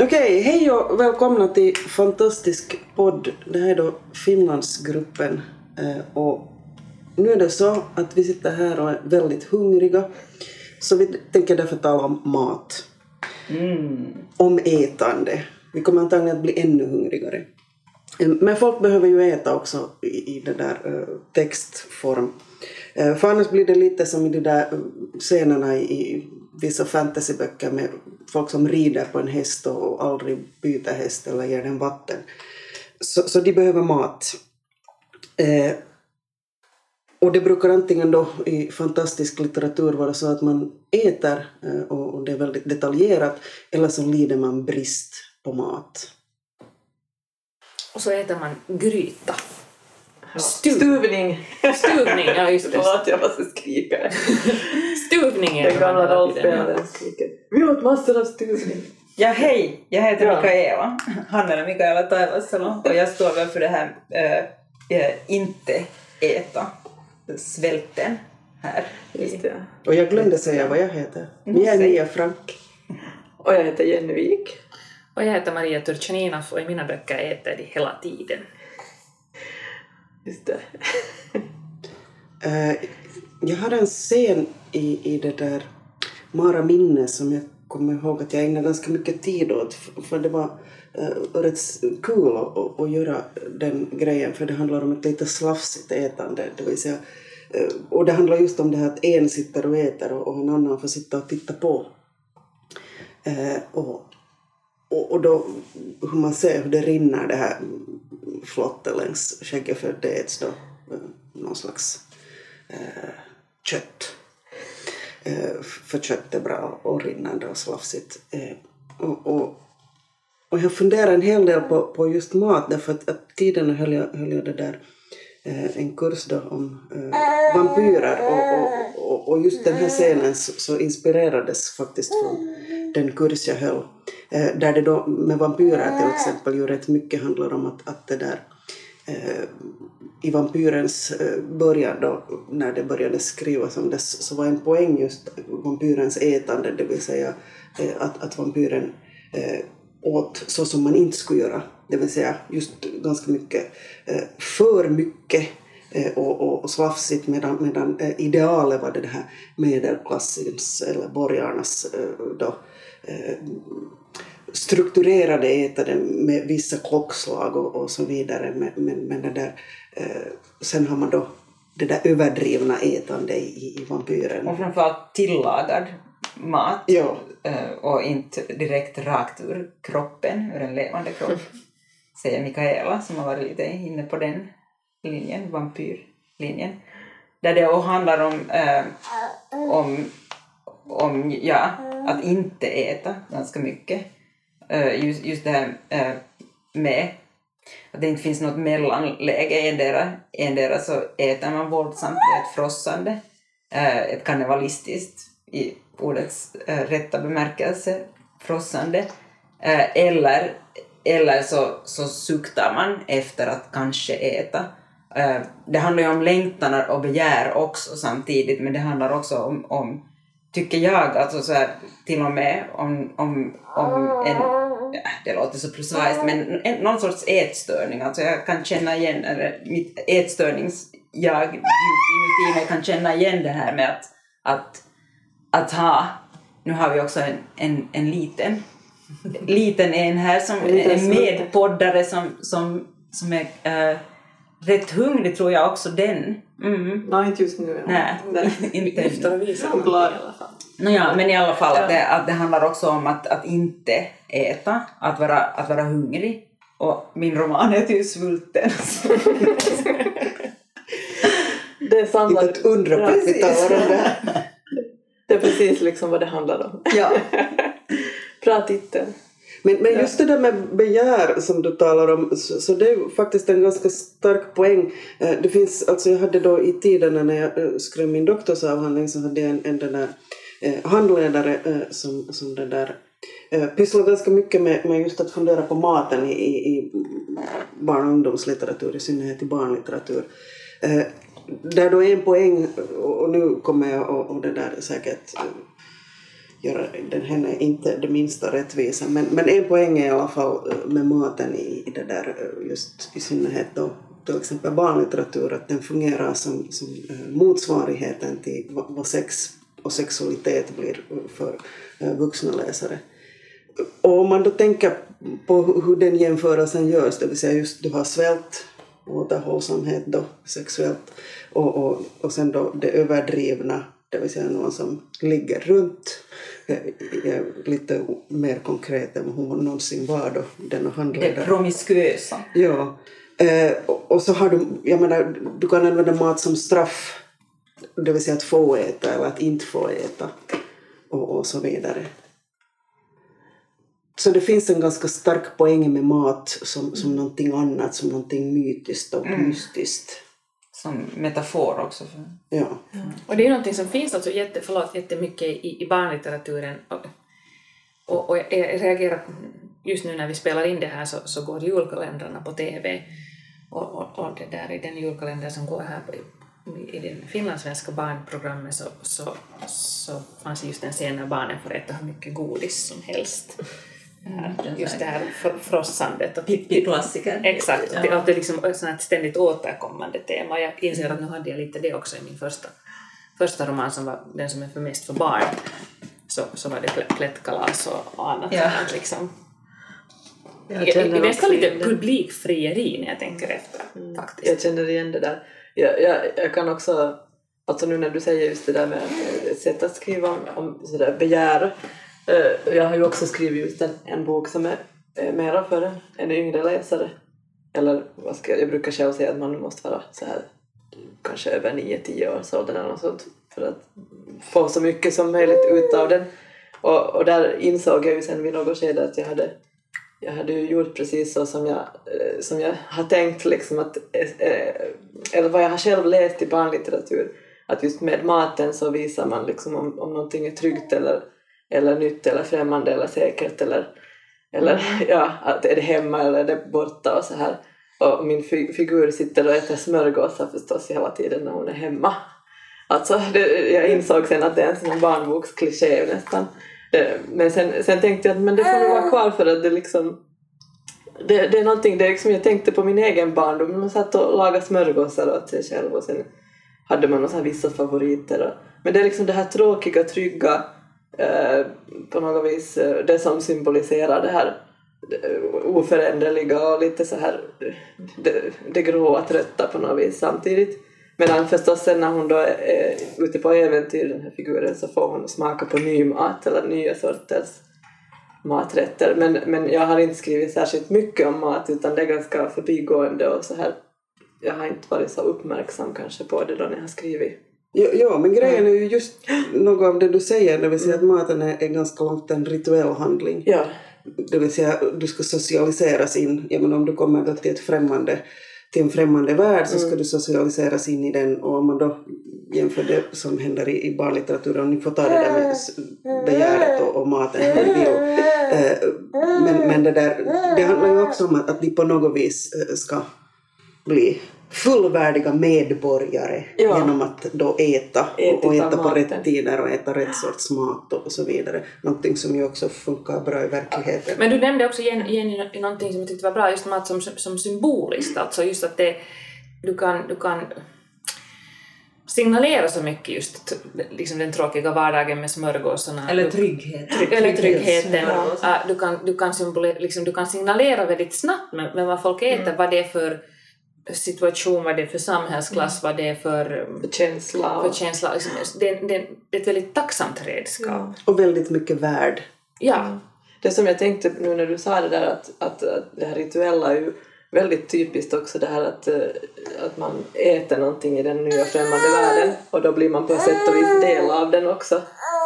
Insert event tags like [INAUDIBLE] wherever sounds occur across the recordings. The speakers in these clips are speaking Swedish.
Okej, hej och välkomna till Fantastisk podd. Det här är då Finlandsgruppen. Eh, Och nu är det så att vi sitter här och är väldigt hungriga. Så vi tänker därför tala om mat. Om ätande. Vi kommer antagligen att bli ännu hungrigare. Eh, Men folk behöver ju äta också i, i det där eh, textform. För annars blir det lite som i de där scenerna i vissa fantasyböcker med folk som rider på en häst och aldrig byter häst eller ger den vatten. Så, så de behöver mat. Eh, och det brukar antingen då i fantastisk litteratur vara så att man äter eh, och, och det är väldigt detaljerat eller så lider man brist på mat. Och så äter man gryta. Stu- Stuvning! Stuvning, ja just [LAUGHS] det. Förlåt, jag måste skrika. Stuvning Den äter man gamla rollspelaren skriker. Vi åt massor av stuvning. Ja, hej! Jag heter Ja. Mikaela, Hannele Mikaela Taivasalo och jag står väl för det här äh, äh, inte äta, svälten här. Just det. Och jag glömde säga vad jag heter. Jag är. Mia Frank. Och jag heter Jenny Wik. Och jag heter Maria Turchaninov och i mina böcker äter de hela tiden. Just det. Eh, jag har en scen i, i det där Mara minne som jag kommer ihåg att jag ägnade ganska mycket tid åt för det var uh, rätt kul att, att, att göra den grejen för det handlar om ett lite slafsigt ätande det vill säga uh, och det handlar just om det här att en sitter och äter och, och en annan får sitta och titta på. Uh, och, och, och då hur man ser hur det rinner det här flottet längs skägget för det äts då eh, någon slags eh, kött. Eh, för kött är bra och rinnande och slafsigt. Eh, och, och, och jag funderar en hel del på, på just mat därför att, att tiden höll jag, höll jag det där eh, en kurs då om eh, vampyrer och, och, och, och just den här scenen så, så inspirerades faktiskt från den kurs jag höll. Eh, där det då med vampyrer till exempel ju rätt mycket handlar om att, att det där eh, i vampyrens eh, början då, när det började skrivas om det, så var en poäng just vampyrens ätande, det vill säga eh, att, att vampyren eh, åt så som man inte skulle göra. Det vill säga just ganska mycket, eh, för mycket eh, och, och, och slafsigt medan, medan eh, idealet var det här medelklassens eller borgarnas eh, då, eh, strukturerade ätande med vissa klockslag och, och så vidare. Men, men, men det där, eh, sen har man då det där överdrivna ätande i, i vampyren. Och framförallt tillagad mat Ja, äh, och inte direkt rakt ur kroppen, ur en levande kropp, säger Mikaela som har varit lite inne på den linjen, vampyrlinjen. Där det handlar om, äh, om, om ja, att inte äta ganska mycket. Äh, just, just det här äh, med att det inte finns något mellanläge. Endera, endera så äter man våldsamt, det är ett frossande, äh, ett kannibalistiskt i ordets rätta bemärkelse, frossande. Eller eller så, så suktar man efter att kanske äta. Det handlar ju om längtan och begär också samtidigt, men det handlar också om, om tycker jag, alltså så här, till och med om, om, om en, ja, det låter så prosaiskt, men en, någon sorts ätstörning. Alltså jag kan känna igen, eller mitt ätstörnings-jag inuti mig kan känna igen det här med att, att, att ha, nu har vi också en, en, en liten, liten en här som En medpoddare som, som, som är äh, rätt hungrig tror jag också den. Mm. Nej, inte just nu. Nej, [LAUGHS] inte Efter att visa i alla fall. Nåja, men i alla fall att det, att det handlar också om att, att inte äta, att vara, att vara hungrig. Och min roman heter ju Svulten. Det är samma... inte att undra på att vi talar om det här. Det är precis liksom vad det handlar om. ja. Bra titel. Men, men just det där med begär som du talar om, så, så det är ju faktiskt en ganska stark poäng. Eh, Det finns, alltså jag hade då i tiden när jag eh, skrev min doktorsavhandling så hade jag en, en den där, eh, handledare eh, som, som den där eh, pysslar ganska mycket med, med just att fundera på maten i, i, i barn och ungdomslitteratur, i synnerhet i barnlitteratur. Eh, där då en poäng, och nu kommer jag och, och det där säkert göra den henne inte det minsta rättvisa. Men, men en poäng är i alla fall eh, med maten i, i det där, eh, just i synnerhet då till exempel barnlitteratur, att den fungerar som, som eh, motsvarigheten till vad, sex och sexualitet blir för vuxna läsare. Och om man då tänker på hur den jämförelsen görs, det vill säga just du har svält, återhållsamhet då sexuellt och, och, och sen då det överdrivna, det vill säga någon som ligger runt eh, eh, lite mer konkret än hon någonsin var då, denna Det handledare. promiskuösa. Ja. Eh, och, och så har du, jag menar, du kan använda mat som straff, det vill säga att få äta eller att inte få äta och, och så vidare. Så det finns en ganska stark poäng med mat som, som någonting annat, som någonting mytiskt och mystiskt. Som metafor också. För. Ja. Och det är någonting som finns alltså jätte, förlåt, jättemycket i, i barnlitteraturen. Och, och, och jag reagerar just nu när vi spelar in det här så, så går julkalendrarna på TV. Och, och, och det där i den julkalender som går här på, i, i det finlandssvenska barnprogrammet så, så, så fanns just en scen när barnen får äta hur mycket godis som helst. Det här, just det här fr- frossandet. Och Pippi-klassiker. Exakt, ja. att det är liksom ett ständigt återkommande tema. Jag inser att nu hade jag lite det också i min första, första roman som var den som är för mest för barn. Så, så var det klä- klättkalas och annat Ja. sånt liksom. Jag känner i, nästan lite det. publikfrieri när jag tänker efter faktiskt. Jag känner igen det där. Jag, jag, jag kan också, alltså nu när du säger just det där med sätt att skriva om, om sådär begär. Eh, jag har ju också skrivit ut en, en bok som är mera för en, en yngre läsare. Eller vad ska jag, jag brukar själv säga att man måste vara så här kanske över 9-10 års ålder eller något sånt för att få så mycket som möjligt ut av den. Och, och där insåg jag ju sen vid något skede att jag hade jag hade ju gjort precis så som jag, eh, som jag har tänkt liksom att, eh, eller vad jag har själv läst i barnlitteratur, att just med maten så visar man liksom om, om någonting är tryggt eller, eller nytt eller främmande eller säkert eller, eller [LAUGHS] ja, att är det hemma eller är det borta och så här. Och min fi- figur sitter och äter smörgåsar förstås hela tiden när hon är hemma. Alltså, det, jag insåg sen att det är en sån barnbokskliché nästan. Eh, Men sen, sen tänkte jag att men det får nog vara kvar för att det liksom det, det är någonting, det är liksom, jag tänkte på min egen barndom, man satt och lagade smörgåsar åt sig själv och sen hade man några vissa favoriter. Och, men det är liksom det här tråkiga, trygga, eh, på något vis eh, det som symboliserar det här oföränderliga och lite så här det, det gråa, trötta på något vis samtidigt. Medan förstås sen när hon då är ute på äventyr, den här figuren, så får hon smaka på ny mat eller nya sorters maträtter. Men, men jag har inte skrivit särskilt mycket om mat utan det är ganska förbigående och så här. Jag har inte varit så uppmärksam kanske på det då när jag har skrivit. Ja, ja, men grejen är ju just något av det du säger, det vill säga att maten är, är ganska långt en rituell handling. Ja. Det vill säga du ska socialiseras in, ja, men om du kommer då till ett främmande till en främmande värld så ska du socialiseras in i den och om man då jämför det som händer i, i barnlitteraturen, om ni får ta det där med begäret och, och maten hur ni vill. Men, men det där, det handlar ju också om att, att de på något vis eh, ska bli fullvärdiga medborgare Ja. genom att då äta Äta och, äta på maten. rätt tider och äta rätt sorts mat och, så vidare. Någonting som ju också funkar bra i verkligheten. Men du nämnde också Jenny, någonting som jag tyckte var bra, just mat som, som symboliskt, alltså just att det, du kan, du kan signalera så mycket just liksom den tråkiga vardagen med smörgåsarna. Eller trygghet. eller tryggheten. Ja. Ja, du, kan, du, kan symboli, liksom, du kan signalera väldigt snabbt med, med vad folk äter, vad det är för situation, vad det är för samhällsklass, vad det är för, Känsla för känsla. Liksom, det, det, det är ett väldigt tacksamt redskap. Ja. Och väldigt mycket värd. Ja. Det som jag tänkte nu när du sa det där att, att, att det här rituella är ju väldigt typiskt också det här att, eh, att man äter någonting i den nya främmande världen och då blir man på sätt och vis del av den också.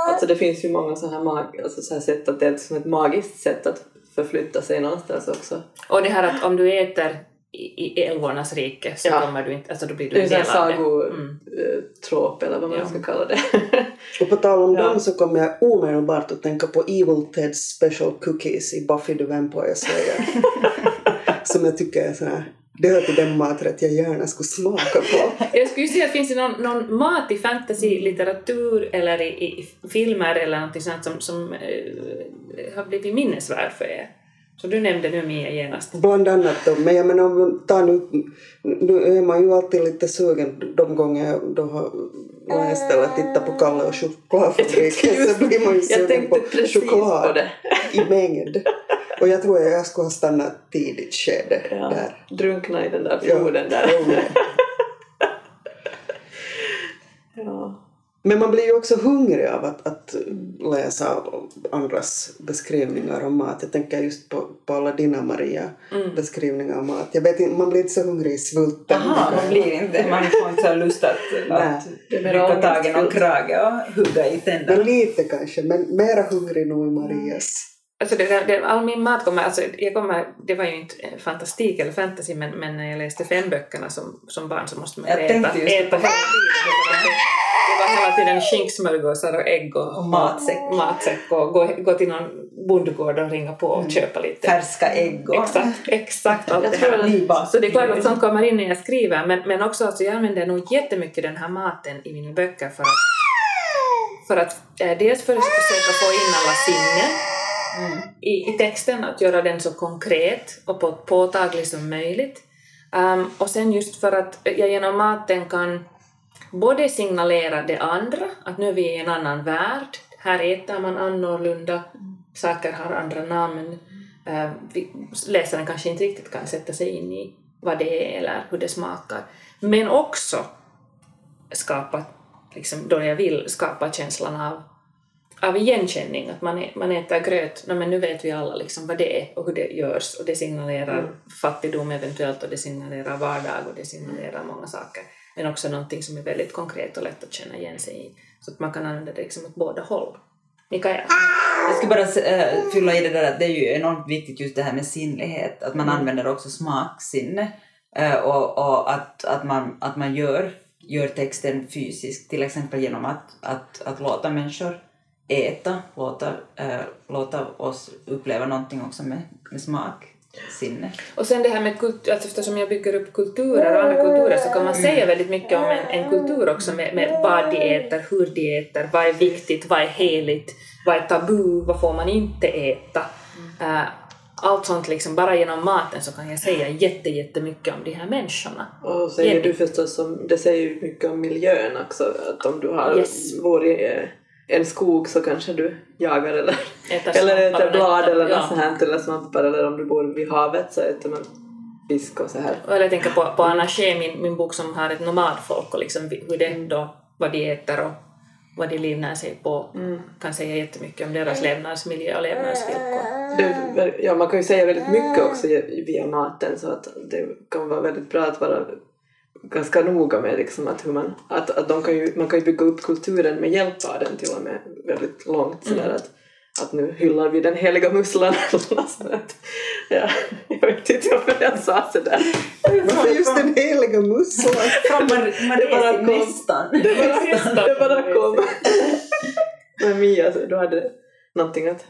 Alltså det finns ju många sådana här, mag, alltså så här sätt att det är som ett magiskt sätt att förflytta sig någonstans också. Och det här att om du äter i, i älvornas rike så Ja. kommer du inte, alltså då blir du en del av det. sagotrop eller vad man Ja. ska kalla det. [LAUGHS] Och på tal om Ja. dem så kommer jag omedelbart att tänka på Evil Ted's Special Cookies i Buffy the Vampire Slayer. [LAUGHS] som jag tycker är sådär, det hör till den maträtt jag gärna skulle smaka på. [LAUGHS] Jag skulle ju säga att finns det någon, någon mat i fantasy-litteratur eller i, i filmer eller något sånt som, som eh, har blivit minnesvärd för er? Så du nämnde nu Mia genast. Bland annat då, men jag menar om man tar nu, nu är man ju alltid lite sugen de gånger jag då har läst eller tittat på Kalle och chokladfabriken så blir man ju Jag sugen på choklad på det. i mängd. Och jag tror jag skulle ha stannat tidigt skede Ja, där. drunkna i den där Ja. floden där. Jo. [LAUGHS] Ja. Men man blir ju också hungrig av att, att läsa andras beskrivningar om mat. Jag tänker just på, på alla dina Maria Mm. beskrivningar av mat. Jag vet inte, man blir inte så hungrig i svulten. Jaha, man blir inte, man får inte så lust att, rycka tag i någon krage och hugga i Men tänderna. lite kanske, men mera hungrig nog i Marias. Alltså det, det, all min mat kommer, alltså jag kommer, det var ju inte eh, fantastik eller fantasy men, men när jag läste fem böckerna som, som barn så måste man Jag äta, äta hela tiden. Det var hela tiden skinksmörgåsar och ägg och, Och matsäck. matsäck och gå, gå till någon bondgård och ringa på och köpa lite. Färska ägg och Exakt, exakt allt Jag det här. att-. Så det är klart att sånt kommer in när jag skriver, men, men också alltså jag använder nog jättemycket den här maten i mina böcker för att, för att eh, dels för att försöka få in alla sinnen Mm. i, i texten, att göra den så konkret och på, påtaglig som möjligt. Um, och sen just för att jag genom maten kan både signalera det andra, att nu är vi i en annan värld, här äter man annorlunda, saker har andra namn, vi, läsaren kanske inte riktigt kan sätta sig in i vad det är eller hur det smakar. Men också skapa, liksom, då jag vill skapa känslan av av igenkänning, att man, man äter gröt, no, men nu vet vi alla liksom vad det är och hur det görs och det signalerar Mm. fattigdom eventuellt och det signalerar vardag och det signalerar många saker. Men också någonting som är väldigt konkret och lätt att känna igen sig i. Så att man kan använda det liksom åt båda håll. Mikaela? Jag ska bara äh, fylla i det där att det är ju enormt viktigt just det här med sinnlighet, att man Mm. använder också smaksinne äh, och, och att, att, man, att man gör, gör texten fysisk, till exempel genom att, att, att låta människor äta, låta, äh, låta oss uppleva någonting också med, med smaksinne. Och sen det här med kultur, alltså eftersom jag bygger upp kulturer och andra kulturer så kan man säga väldigt mycket om en, en kultur också med, med vad de äter, hur de äter, vad är viktigt, vad är heligt, vad är tabu, vad får man inte äta. Eh, allt sånt liksom, bara genom maten så kan jag säga jätte, jättemycket om de här människorna. Och säger Jenny. du förstås om, det säger ju mycket om miljön också, att om du har Yes. varit eh, en skog så kanske du jagar eller, Äter [LAUGHS] eller äter blad eller ja. sånt här, eller svampar eller om du bor vid havet så äter man fisk och så här. Eller jag tänker på, på Anna Shea, min, min bok som har ett nomadfolk och liksom hur det då, vad de äter och vad de livnär sig på kan säga jättemycket om deras levnadsmiljö och levnadsvillkor. Det, ja, man kan ju säga väldigt mycket också via maten så att det kan vara väldigt bra att vara ganska noga med liksom att hur man, att, att de kan ju, man kan ju bygga upp kulturen med hjälp av den till och med väldigt långt sådär att, att nu hyllar vi den heliga musslan [LAUGHS] ja, jag vet inte varför jag sa sådär. Varför just den heliga musslan? [LAUGHS] Från Mar- Det bara Maresi kom. nästan. Det bara, det bara kom. Men Mia, du hade någonting att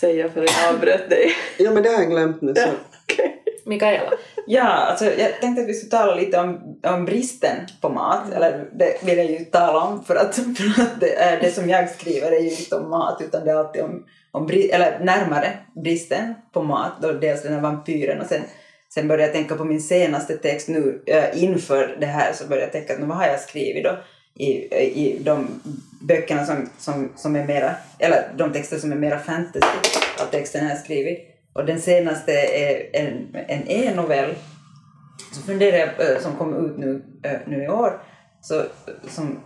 säga för jag avbröt dig. Ja men det har jag glömt nu. Så. Ja. Mikaela? Ja, alltså jag tänkte att vi skulle tala lite om, om bristen på mat, eller det vill jag ju tala om för att, [LAUGHS] för att det, är, det som jag skriver är ju inte om mat utan det är alltid om, om eller närmare bristen på mat, då dels den här vampyren och sen, sen började jag tänka på min senaste text. Nu äh, inför det här så började jag tänka att vad har jag skrivit då? I, i de böckerna som, som, som är mera, eller de texter som är mera fantasy av texten jag har skrivit. Och den senaste är en, en e-novell så funderar eh, som kom ut nu, eh, nu i år, så, som,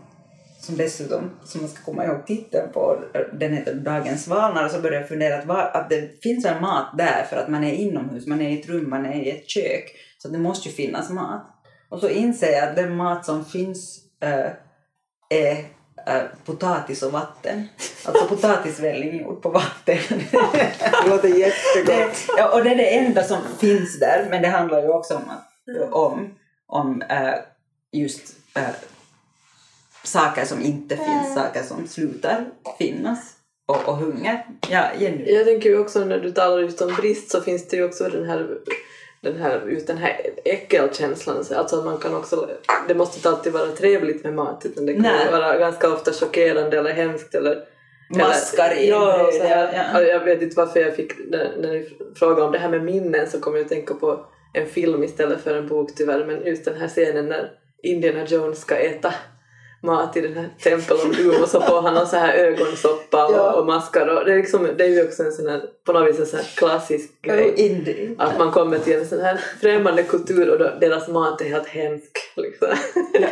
som dessutom, som man ska komma ihåg titeln på, den heter Dagens svalnar, och så började jag fundera att, var, att det finns en mat där för att man är inomhus, man är i ett rum, man är i ett kök, så det måste ju finnas mat. Och så inser jag att den mat som finns äh, är äh, potatis och vatten. Alltså potatisvälling gjord på vatten. [LAUGHS] Det låter jättegott. det, ja, och det är det enda som finns där, men det handlar ju också om, att, om, om äh, just äh, saker som inte finns, saker som slutar finnas och, och hunger. Ja, Jenny. Jag tänker ju också när du talar just om brist så finns det ju också den här den här, just den här äckelkänslan. Alltså man kan också, det måste inte alltid vara trevligt med mat utan det kan Nej. vara ganska ofta chockerande eller hemskt eller Maskar i ja, bröd, så här. ja. Jag vet inte varför jag fick, när, när ni frågade om det här med minnen så kom jag att tänka på en film istället för en bok tyvärr men just den här scenen när Indiana Jones ska äta mat i den här Temple of Doom och så får han någon så här ögonsoppa och, Ja. och maskar och det är, liksom, det är ju också en sån här, på något vis en sån här klassisk grej. Indie. Att man kommer till en sån här främmande kultur och då, deras mat är helt hemsk. Liksom.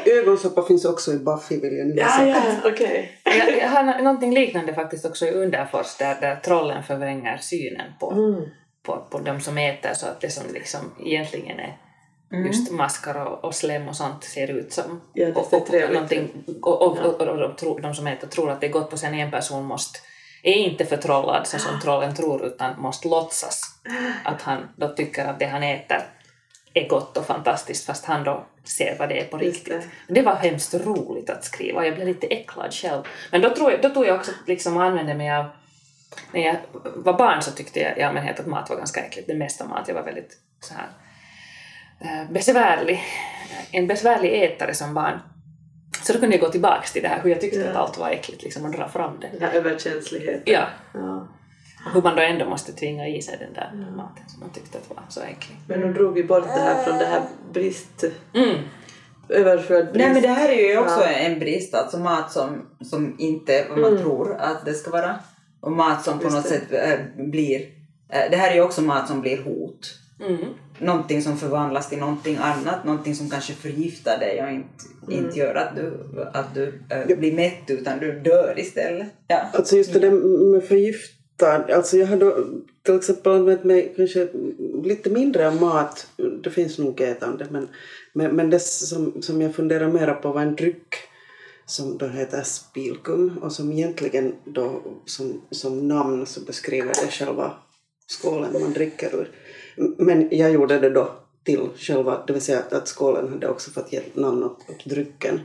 Ögonsoppa finns också i Buffy vill jag nu Ja, ja, okej. Jag, jag har någonting liknande faktiskt också i Underfors där, där trollen förvränger synen på, Mm. på, på de som äter så att det som liksom egentligen är just maskar och, och slem och sånt ser ut som Ja, det och, och, någonting, och, och, och, och, de, tror, de som äter tror att det är gott och sen en person måste är inte förtrollad så som trollen tror utan måste låtsas att han då tycker att det han äter är gott och fantastiskt fast han då ser vad det är på riktigt. det. Det var hemskt roligt att skriva jag blev lite äcklad själv. Men då, tror jag, då tog jag också liksom använde mig av när jag var barn så tyckte jag i allmänhet att mat var ganska äckligt, det mesta mat. Jag var väldigt så här besvärlig, en besvärlig ätare som barn. Så då kunde jag gå tillbaks till det här hur jag tyckte Ja. att allt var äckligt liksom, och dra fram det. Den här överkänsligheten. Ja, Ja. hur man då ändå måste tvinga i sig den där maten som man tyckte att var så äcklig. Men nu drog vi bort det här från det här brist... Mm. Överflöd brist. Nej men det här är ju också Ja. en brist, alltså mat som, som inte är vad man tror att det ska vara. Och mat som på Just något det. sätt äh, blir... Äh, det här är ju också mat som blir hot. Mm. Någonting som förvandlas till någonting annat, någonting som kanske förgiftar dig och inte, Mm. inte gör att du, att du äh, blir mätt utan du dör istället. Ja. Alltså just det där med förgiftad, alltså jag har då till exempel använt mig kanske lite mindre av mat, det finns nog ätande, men, men, men det som, som jag funderar mera på var en dryck som då heter spilkum och som egentligen då som, som namn så beskriver det själva skålen man dricker ur. Men jag gjorde det då till själva, det vill säga att skålen hade också fått ge namn åt, drycken.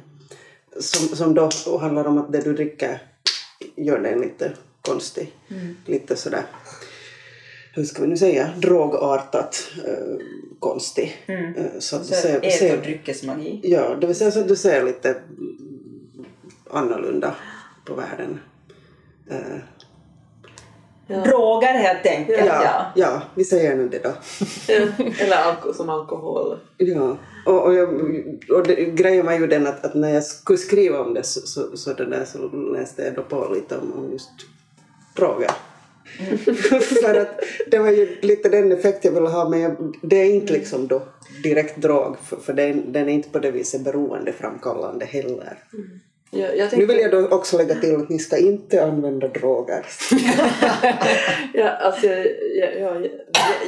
Som, som då handlar om att det du dricker gör dig lite konstig. Lite sådär, hur ska vi nu säga, drogartat eh, konstig. Eh, så att du ser, ser, dryckesmagi. ja, det vill säga så att du ser lite annorlunda på världen. Eh, Ja. Droger helt enkelt. ja, Ja. ja, vi säger nu det då. Eller alko som alkohol. Ja, och, och, jag, och det, grejen var ju den att, att när jag skulle skriva om det så, så, så, det där, så läste jag då på lite om, om just droger. [LAUGHS] För att det var ju lite den effekt jag ville ha men jag, det är inte liksom då direkt drog för, för den, den är inte på det viset beroendeframkallande heller. Jag, jag Nu tänkte, vill jag då också lägga till att ni ska inte använda droger. [LAUGHS] ja, alltså, jag, jag, jag,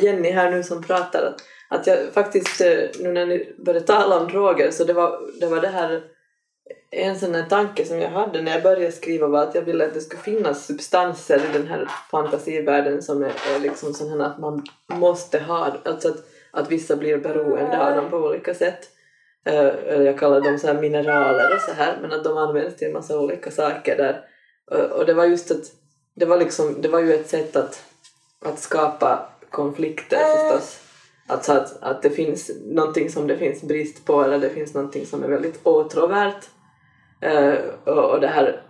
Jenny här nu som pratar, att, att jag faktiskt, eh, nu när ni började tala om droger, så det var det, var det här en sån här tanke som jag hade när jag började skriva var att jag ville att det skulle finnas substanser i den här fantasivärlden som är, är liksom sån här att man måste ha, alltså att, att vissa blir beroende av dem på olika sätt. Eh, eller jag kallar dem så här mineraler och så här, men att de används till en massa olika saker där. Och, och det var just att, det var liksom, det var ju ett sätt att, att skapa konflikter förstås. Alltså att, att det finns någonting som det finns brist på eller det finns någonting som är väldigt åtråvärt. Eh, och det här,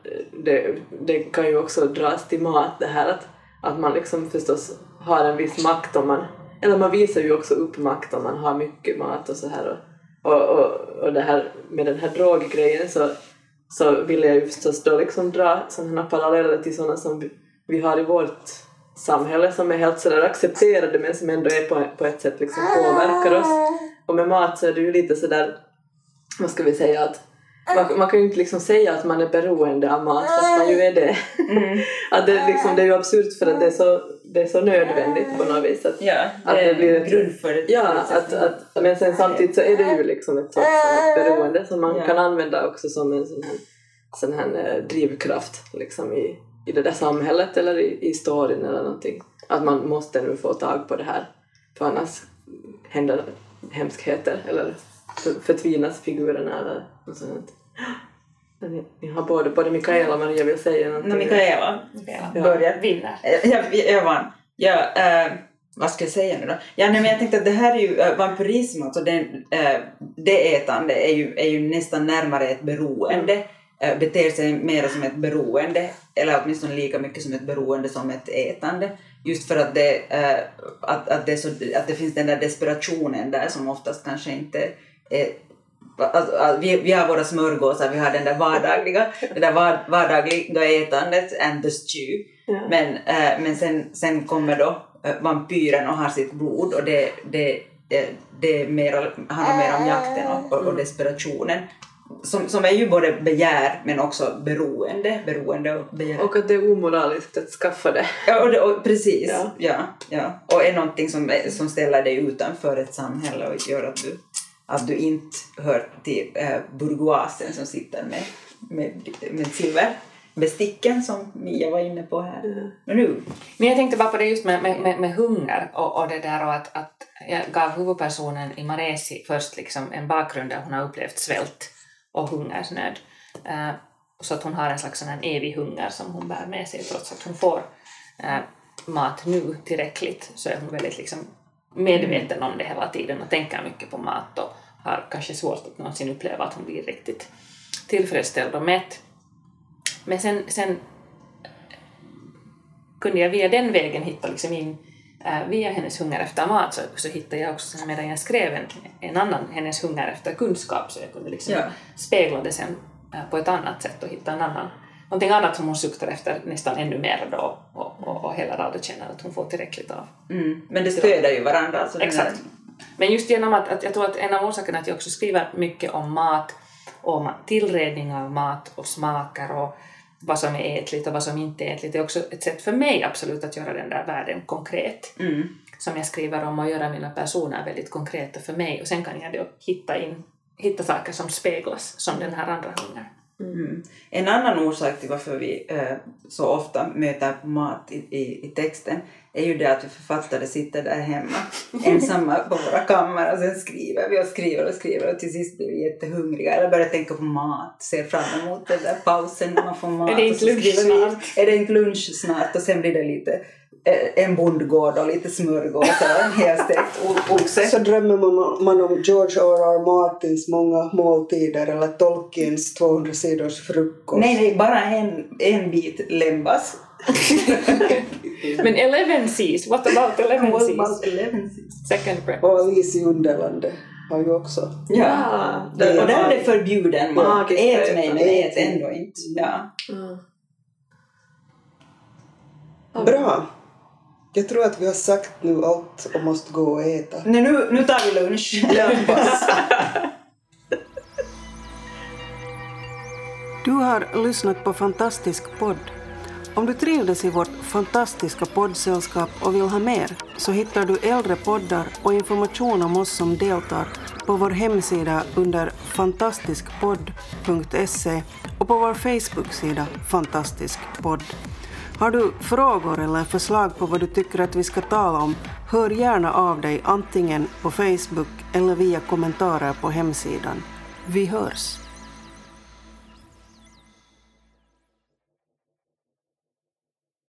det, det kan ju också dras till mat det här att, att man liksom förstås har en viss makt om man, eller man visar ju också upp makt om man har mycket mat och så här och, och, och, och det här med den här droggrejen så, så vill jag ju förstås då liksom dra sådana paralleller till sådana som vi, vi har i vårt samhälle som är helt sådär accepterade men som ändå är på, på ett sätt liksom påverkar oss. Och med mat så är det ju lite sådär, vad ska vi säga, att man, man kan ju inte liksom säga att man är beroende av mat fast man ju är det. [LAUGHS] att det, liksom, det är ju absurt för att det är så, det är så nödvändigt på något vis. Att, Ja, Att det det är blir en ett- grund för Ja, att, att, men sen samtidigt så är det ju liksom ett sorts beroende som man Ja. kan använda också som en sån här sån här eh, drivkraft liksom i, i det där samhället eller i, i storyn eller någonting. Att man måste nu få tag på det här för annars händer hemskheter eller förtvinas figurerna eller något sånt. Ni, har både, både Mikaela och Maria vill säga någonting. No, Mikaela Ja. börjar. Vinner. Eh, Jag, jag vann. Ja, eh, vad ska jag säga nu då? Ja, nej, men jag tänkte att det här är ju äh, vampirism, alltså den, äh, det ätande är ju, är ju nästan närmare ett beroende, äh, beter sig mer som ett beroende, eller åtminstone lika mycket som ett beroende som ett ätande. Just för att det, äh, att, att, det så, att det finns den där desperationen där som oftast kanske inte är Alltså, vi, vi har våra smörgåsar, vi har den där vardagliga, [LAUGHS] det där var, vardagliga ätandet and the stew. Ja. Men, äh, men sen, sen kommer då äh, vampyren och har sitt blod och det, det, det, det är mer, handlar mer om jakten och, och, och desperationen. Som, som är ju både begär men också beroende, beroende och begär. Och att det är omoraliskt att skaffa det. Ja, och, det, och precis. Ja. Ja. Ja, Och är någonting som, som ställer dig utanför ett samhälle och gör att du, att du inte hör till äh, bourgeoisen som sitter med, med, med silverbesticken som Mia var inne på här. Men nu, Men jag tänkte bara på det just med, med, med, med hunger och, och det där och att, att jag gav huvudpersonen i Maresi först liksom en bakgrund där hon har upplevt svält och hungersnöd. Eh, så att hon har en slags sån evig hunger som hon bär med sig trots att hon får eh, mat nu tillräckligt så är hon väldigt liksom medveten om det hela tiden och tänker mycket på mat och har kanske svårt att någonsin uppleva att hon blir riktigt tillfredsställd och mätt. Men sen, sen kunde jag via den vägen hitta liksom in, äh, via hennes hunger efter mat så, så hittade jag också medan jag skrev en, en annan, hennes hunger efter kunskap så jag kunde liksom Ja. spegla det sen äh, på ett annat sätt och hitta en annan, någonting annat som hon suktar efter nästan ännu mer då och, och, heller aldrig känner att hon får tillräckligt av. mm, men det stöder ju varandra. Alltså Exakt. Men just genom att, att jag tror att en av orsakerna att jag också skriver mycket om mat, om tillredning av mat och smaker och vad som är ätligt och vad som inte är ätligt är också ett sätt för mig absolut att göra den där världen konkret. Mm. Som jag skriver om och göra mina personer väldigt konkreta för mig och sen kan jag då hitta, in, hitta saker som speglas som den här andra hungern. Mm. En annan orsak till varför vi eh, så ofta möter mat i, i, i texten är ju det att vi författare sitter där hemma [LAUGHS] ensamma på våra kammare och sen skriver vi och skriver och skriver och till sist blir vi jättehungriga eller börjar tänka på mat, ser fram emot den där pausen när man får mat. [LAUGHS] Är det inte lunch snart? Är det inte lunch snart och sen blir det lite en bondgård och lite smörgåsar och en [LAUGHS] helstekt oxe. Så drömmer man, man om George R.R. Martins många måltider eller Tolkiens 200 sidors frukost. Nej, nej, bara en, en bit lembas. [LAUGHS] Men Eleven Seas, what about Eleven What Seas? about eleven seas? Second breakfast. Och Alice i Underlandet har ju också. Ja, det- och där är det förbjuden mat. Ät mig, men ät ändå inte. Ja. Mm. Bra! Jag tror att vi har sagt nu allt och måste gå och äta. Nej, nu, nu tar vi lunch. Du har lyssnat på Fantastisk podd. Om du trivdes i vårt fantastiska poddsällskap och vill ha mer så hittar du äldre poddar och information om oss som deltar på vår hemsida under fantastiskpodd.se och på vår Facebook-sida Fantastisk podd. Har du frågor eller förslag på vad du tycker att vi ska tala om, hör gärna av dig antingen på Facebook eller via kommentarer på hemsidan. Vi hörs!